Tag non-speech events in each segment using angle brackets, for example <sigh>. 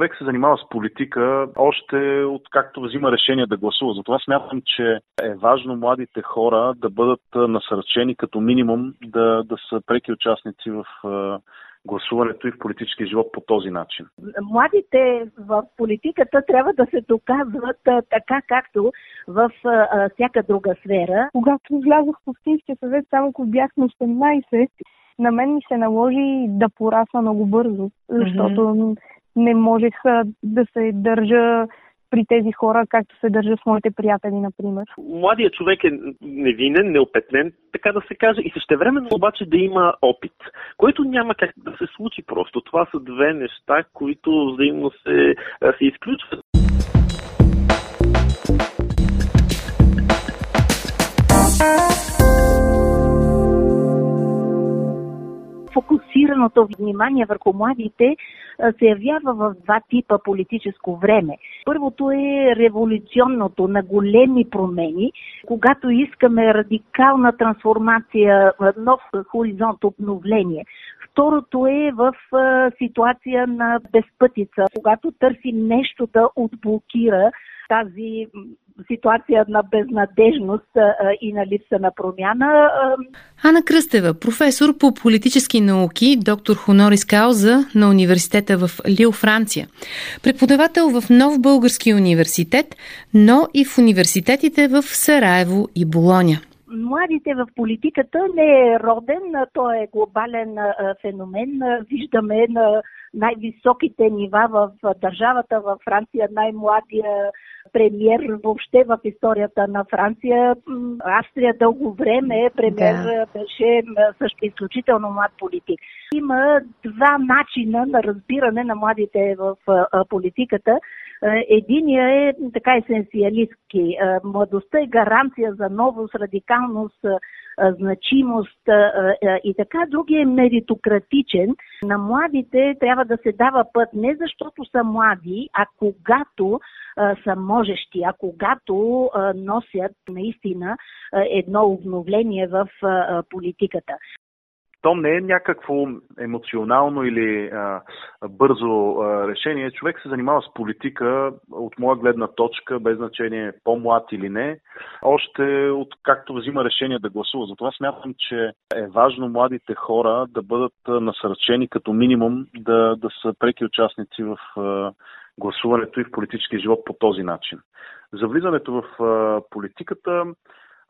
Човек се занимава с политика още от както взима решение да гласува. Затова смятам, че е важно младите хора да бъдат насърчени като минимум да, да са преки участници в гласуването и в политическия живот по този начин. Младите в политиката трябва да се доказват така, както в а, всяка друга сфера. Когато влязох в Общинския съвет, само ако бях на 18, на мен ми се наложи да порасна много бързо, защото mm-hmm. Не можех да се държа при тези хора, както се държа с моите приятели, например. Младият човек е невинен, неопетнен, така да се каже, и същевременно обаче да има опит, който няма как да се случи просто. Това са две неща, които взаимно се, се изключват. Фокусираното внимание върху младите се явява в два типа политическо време. Първото е революционното на големи промени, когато искаме радикална трансформация, нов хоризонт, обновление. Второто е в ситуация на безпътица, когато търсим нещо да отблокира тази ситуация на безнадежност и на липса на промяна. Ана Кръстева, професор по политически науки, доктор Хонорис Кауза на университета в Лил, Франция. Преподавател в Нов български университет, но и в университетите в Сараево и Болоня младите в политиката не е роден, то е глобален феномен. Виждаме на най-високите нива в държавата във Франция, най-младия премьер въобще в историята на Франция. Австрия дълго време премьер да. беше също изключително млад политик. Има два начина на разбиране на младите в политиката. Единия е така есенциалистки. Младостта е гаранция за новост, радикалност, значимост и така. Другия е меритократичен. На младите трябва да се дава път не защото са млади, а когато са можещи, а когато носят наистина едно обновление в политиката то не е някакво емоционално или а, бързо а, решение. Човек се занимава с политика от моя гледна точка, без значение по-млад или не, още от както взима решение да гласува. Затова смятам, че е важно младите хора да бъдат насърчени като минимум да, да са преки участници в а, гласуването и в политическия живот по този начин. За влизането в а, политиката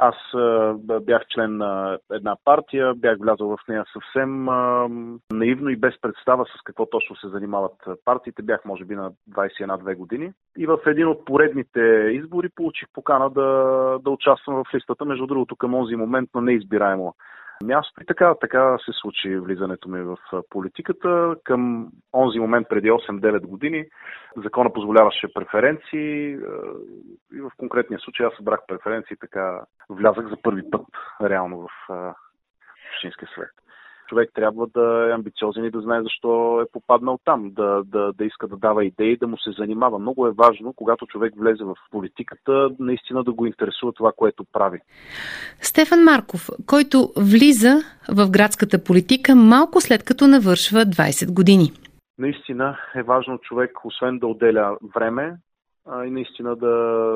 аз бях член на една партия, бях влязъл в нея съвсем наивно и без представа с какво точно се занимават партиите. Бях може би на 21-2 години. И в един от поредните избори получих покана да, да участвам в листата, между другото към този момент на неизбираемо място. И така, така се случи влизането ми в политиката. Към онзи момент, преди 8-9 години, закона позволяваше преференции и в конкретния случай аз събрах преференции, така влязах за първи път реално в Общинския съвет човек трябва да е амбициозен и да знае защо е попаднал там, да, да, да иска да дава идеи, да му се занимава. Много е важно, когато човек влезе в политиката, наистина да го интересува това, което прави. Стефан Марков, който влиза в градската политика малко след като навършва 20 години. Наистина е важно човек, освен да отделя време, а, и наистина да,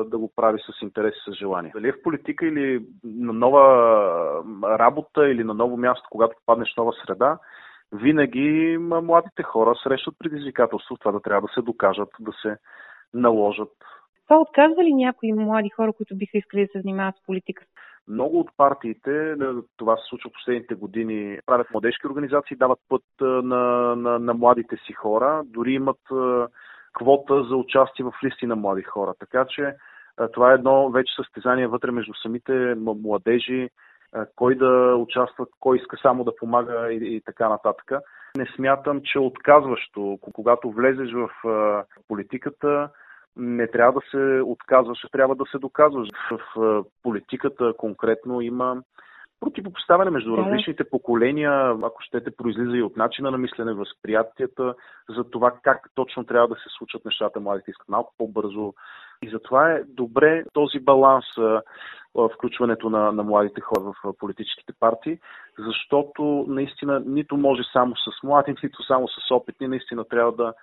да го прави с интерес и с желание. Дали е в политика или на нова работа или на ново място, когато попаднеш в нова среда, винаги младите хора срещат предизвикателство това да трябва да се докажат, да се наложат. Това отказва ли някои млади хора, които биха искали да се занимават с политика? Много от партиите, това се случва в последните години, правят младежки организации, дават път на, на, на младите си хора, дори имат квота за участие в листи на млади хора. Така че това е едно вече състезание вътре между самите младежи, кой да участва, кой иска само да помага и, и така нататък. Не смятам, че отказващо, когато влезеш в политиката, не трябва да се отказваш, трябва да се доказваш. В политиката конкретно има противопоставяне между различните поколения, ако щете, произлиза и от начина на мислене, възприятията, за това как точно трябва да се случат нещата. Младите искат малко по-бързо. И затова е добре този баланс включването на, на младите хора в политическите партии, защото наистина нито може само с млади, нито само с опитни, наистина трябва да,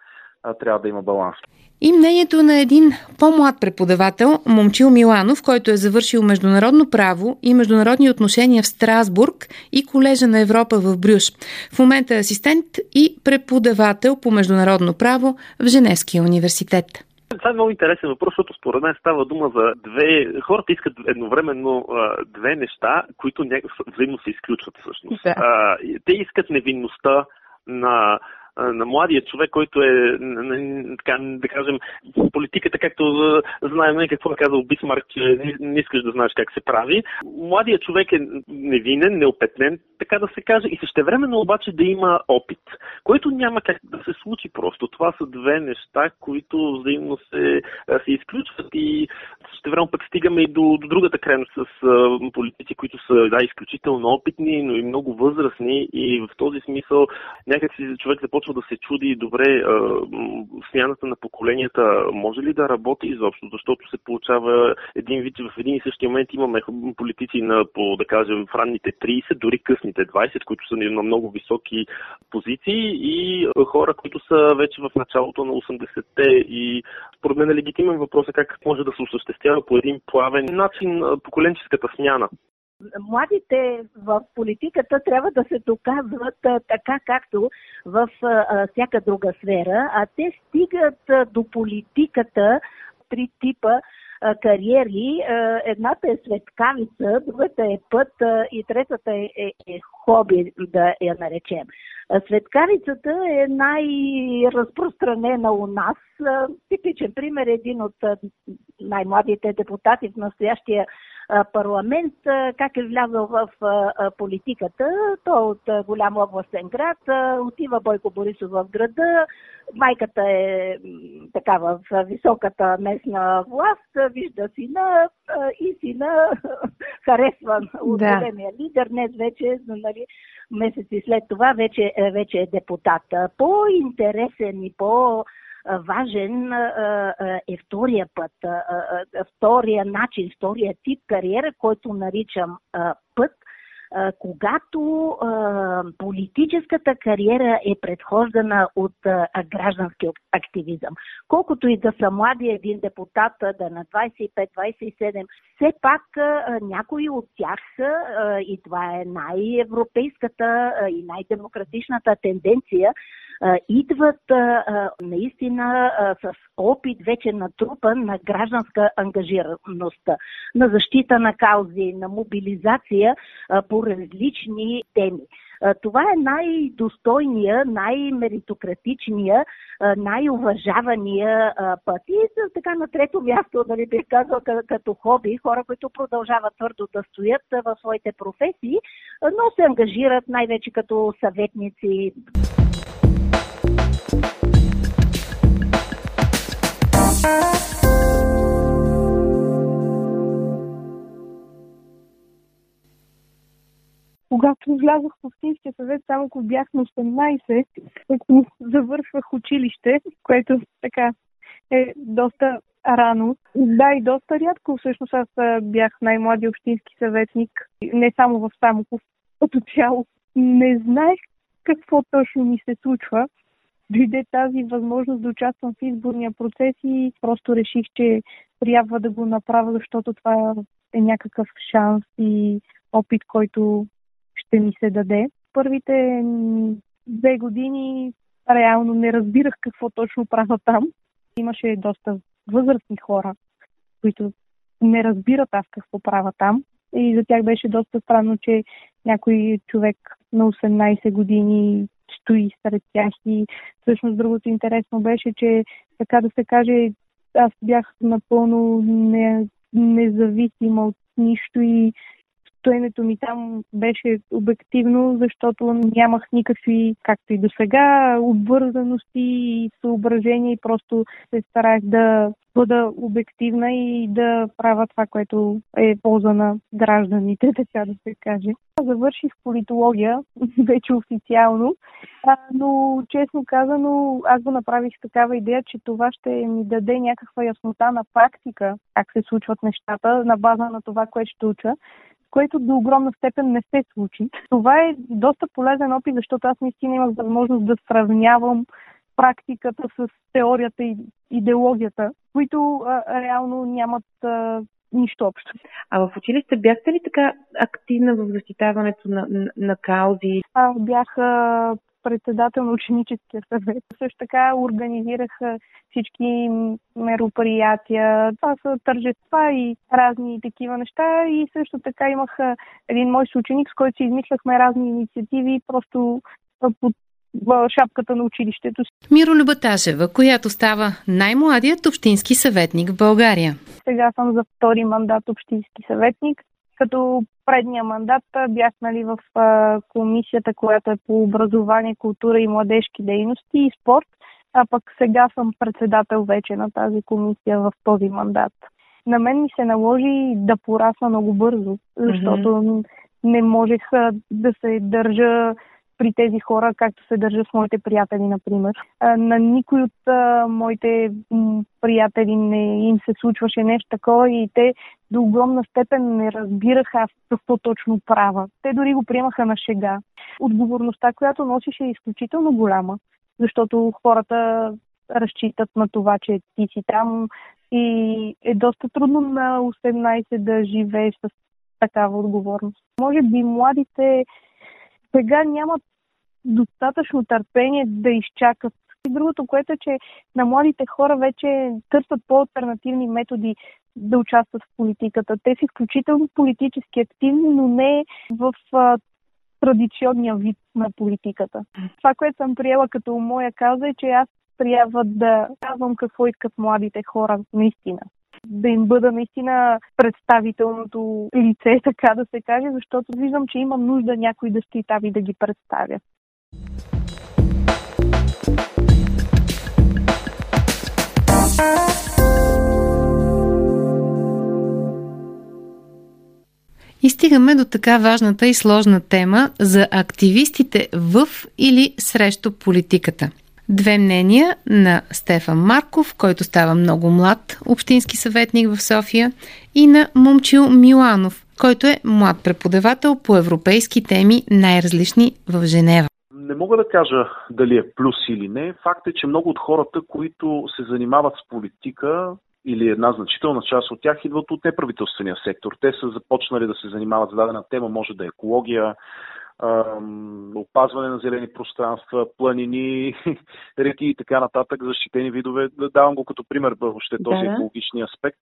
трябва да има баланс. И мнението на един по-млад преподавател, Момчил Миланов, който е завършил международно право и международни отношения в Страсбург и Колежа на Европа в Брюш. В момента е асистент и преподавател по международно право в Женевския университет. Това е много интересен въпрос, защото според мен става дума за две... Хората искат едновременно а, две неща, които взаимно се изключват всъщност. Да. А, те искат невинността на на младия човек, който е, така, да кажем, политиката, както знаем нали, какво е казал Бисмарк, че не искаш да знаеш как се прави. Младият човек е невинен, неопетнен, така да се каже, и същевременно обаче да има опит, който няма как да се случи просто. Това са две неща, които взаимно се, се изключват и същевременно пък стигаме и до, до другата крайност с политици, които са да, изключително опитни, но и много възрастни и в този смисъл някак си човек започва започва да се чуди добре смяната на поколенията може ли да работи изобщо, защото се получава един вид, в един и същия момент имаме политици на, по, да кажем, в ранните 30, дори късните 20, които са на много високи позиции и хора, които са вече в началото на 80-те и според мен е легитимен въпрос е как може да се осъществява по един плавен начин поколенческата смяна младите в политиката трябва да се доказват така, както в всяка друга сфера, а те стигат до политиката три типа кариери. Едната е светкавица, другата е път и третата е, е, е хоби, да я наречем. Светкавицата е най-разпространена у нас. Типичен пример е един от най-младите депутати в настоящия парламент, как е влязъл в политиката. Той е от голям областен град, отива Бойко Борисов в града, майката е така в високата местна власт, вижда сина и сина <laughs> харесва от да. големия лидер. Днес вече, нали, месеци след това, вече, вече е депутат. По-интересен и по- важен е втория път, втория начин, втория тип кариера, който наричам път, когато а, политическата кариера е предхождана от а, граждански активизъм. Колкото и да са млади един депутат, да на 25-27, все пак а, някои от тях, а, и това е най-европейската а, и най-демократичната тенденция, идват наистина с опит вече натрупан на гражданска ангажираност, на защита на каузи, на мобилизация по различни теми. Това е най-достойния, най-меритократичния, най-уважавания път. И така на трето място, дали бих казал, като хоби, хора, които продължават твърдо да стоят в своите професии, но се ангажират най-вече като съветници. Когато влязох в Общинския съвет, само ако бях на 18, като завършвах училище, което така е доста рано. Да, и доста рядко. Всъщност аз бях най-млади общински съветник, не само в Самоков, като цяло. Не знаех какво точно ми се случва дойде тази възможност да участвам в изборния процес и просто реших, че трябва да го направя, защото това е някакъв шанс и опит, който ще ми се даде. Първите две години реално не разбирах какво точно правя там. Имаше доста възрастни хора, които не разбират аз какво правя там. И за тях беше доста странно, че някой човек на 18 години стои сред тях. И всъщност другото интересно беше, че така да се каже, аз бях напълно не, независима от нищо и стоенето ми там беше обективно, защото нямах никакви, както и до сега, обвързаности и съображения и просто се старах да бъда обективна и да правя това, което е полза на гражданите, <laughs> така да се каже. Завърших политология, <laughs> вече официално, но честно казано, аз го направих такава идея, че това ще ми даде някаква яснота на практика, как се случват нещата, на база на това, което ще уча което до огромна степен не се случи. Това е доста полезен опит, защото аз наистина имах възможност да сравнявам практиката с теорията и идеологията, които а, реално нямат а, нищо общо. А в училище бяхте ли така активна в защитаването на, на, на каузи? А, бях а, председател на ученическия съвет. Също така организирах всички мероприятия. Това са тържества и разни такива неща. И също така имах един мой съученик, с който си измисляхме разни инициативи, просто под шапката на училището. Миро Любаташева, която става най-младият общински съветник в България. Сега съм за втори мандат общински съветник, като предния мандат бях нали, в комисията, която е по образование, култура и младежки дейности и спорт, а пък сега съм председател вече на тази комисия в този мандат. На мен ми се наложи да порасна много бързо, защото mm-hmm. не можех да се държа при тези хора, както се държа с моите приятели, например. На никой от моите приятели не им се случваше нещо такова и те до огромна степен не разбираха аз какво точно права. Те дори го приемаха на шега. Отговорността, която носише е изключително голяма, защото хората разчитат на това, че ти си там и е доста трудно на 18 да живееш с такава отговорност. Може би младите сега нямат достатъчно търпение да изчакат. И другото, което е, че на младите хора вече търсят по-алтернативни методи да участват в политиката. Те са изключително политически активни, но не в традиционния вид на политиката. Това, което съм приела като моя каза е, че аз трябва да казвам какво искат младите хора наистина да им бъда наистина представителното лице, <laughs> така да се каже, защото виждам, че имам нужда някой да стои там и да ги представя. И стигаме до така важната и сложна тема за активистите в или срещу политиката. Две мнения на Стефан Марков, който става много млад общински съветник в София, и на Момчил Миланов, който е млад преподавател по европейски теми, най-различни в Женева. Не мога да кажа дали е плюс или не. Факт е, че много от хората, които се занимават с политика, или една значителна част от тях идват от неправителствения сектор. Те са започнали да се занимават с дадена тема, може да е екология, опазване на зелени пространства, планини, <laughs> реки и така нататък, защитени видове. Давам го като пример въобще този да. екологични аспект.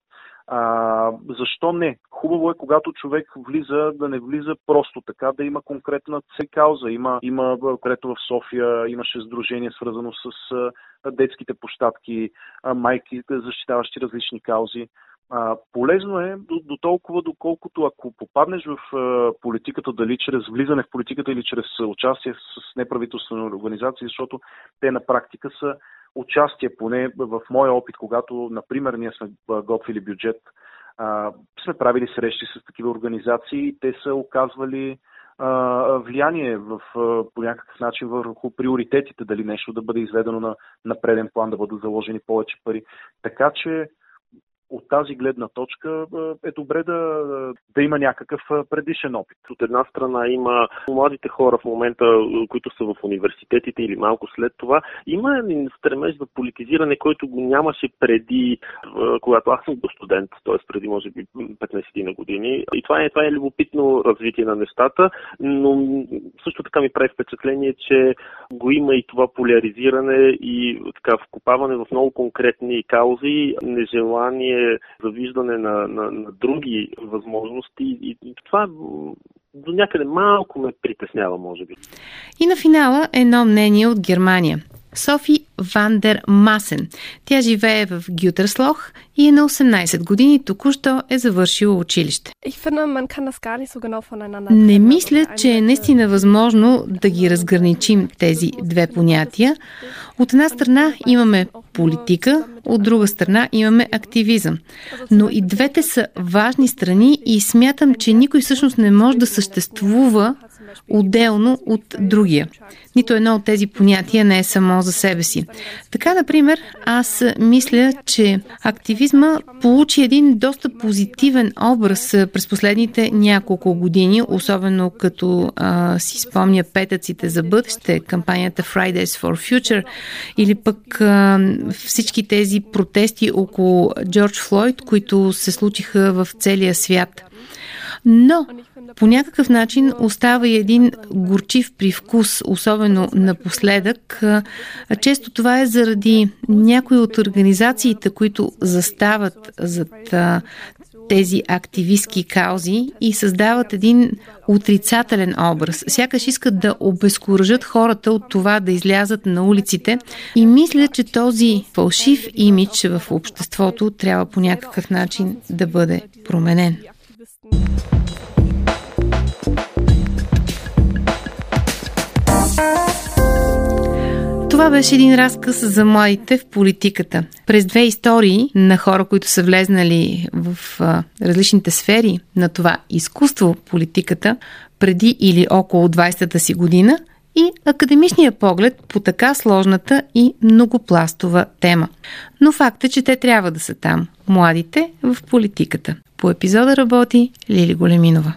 А, защо не? Хубаво е, когато човек влиза, да не влиза просто така, да има конкретна цел кауза. Има, има конкретно в София имаше сдружение свързано с детските площадки, майки, защитаващи различни каузи. А, полезно е до, до толкова, доколкото ако попаднеш в а, политиката, дали чрез влизане в политиката или чрез участие с неправителствени организации, защото те на практика са участие, поне в моя опит, когато, например, ние сме готвили бюджет, а, сме правили срещи с такива организации и те са оказвали влияние в, по някакъв начин върху приоритетите, дали нещо да бъде изведено на, на преден план, да бъдат заложени повече пари. Така че от тази гледна точка е добре да, да има някакъв предишен опит. От една страна има младите хора в момента, които са в университетите или малко след това. Има стремеж за политизиране, който го нямаше преди, когато аз съм до студент, т.е. преди може би 15 на години. И това е, това е любопитно развитие на нещата, но също така ми прави впечатление, че го има и това поляризиране и така вкопаване в много конкретни каузи, нежелание за виждане на, на, на други възможности и, и това до някъде малко ме притеснява, може би. И на финала едно мнение от Германия. Софи Вандер Масен. Тя живее в Гютерслох и е на 18 години, току-що е завършила училище. Не мисля, че е наистина възможно да ги разграничим тези две понятия. От една страна имаме политика, от друга страна имаме активизъм. Но и двете са важни страни и смятам, че никой всъщност не може да съществува отделно от другия. Нито едно от тези понятия не е само за себе си. Така, например, аз мисля, че активизма получи един доста позитивен образ през последните няколко години, особено като а, си спомня петъците за бъдеще, кампанията Fridays for Future или пък а, всички тези протести около Джордж Флойд, които се случиха в целия свят. Но по някакъв начин остава и един горчив привкус, особено напоследък. Често това е заради някои от организациите, които застават зад тези активистски каузи и създават един отрицателен образ. Сякаш искат да обезкуражат хората от това да излязат на улиците и мисля, че този фалшив имидж в обществото трябва по някакъв начин да бъде променен. Това беше един разказ за младите в политиката. През две истории на хора, които са влезнали в а, различните сфери на това изкуство, политиката, преди или около 20-та си година и академичния поглед по така сложната и многопластова тема. Но факт е, че те трябва да са там, младите в политиката. По епизода работи Лили Големинова.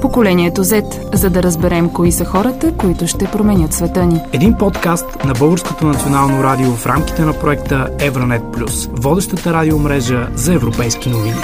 Поколението Z, за да разберем кои са хората, които ще променят света ни. Един подкаст на Българското национално радио в рамките на проекта Евронет Плюс, водещата радиомрежа за европейски новини.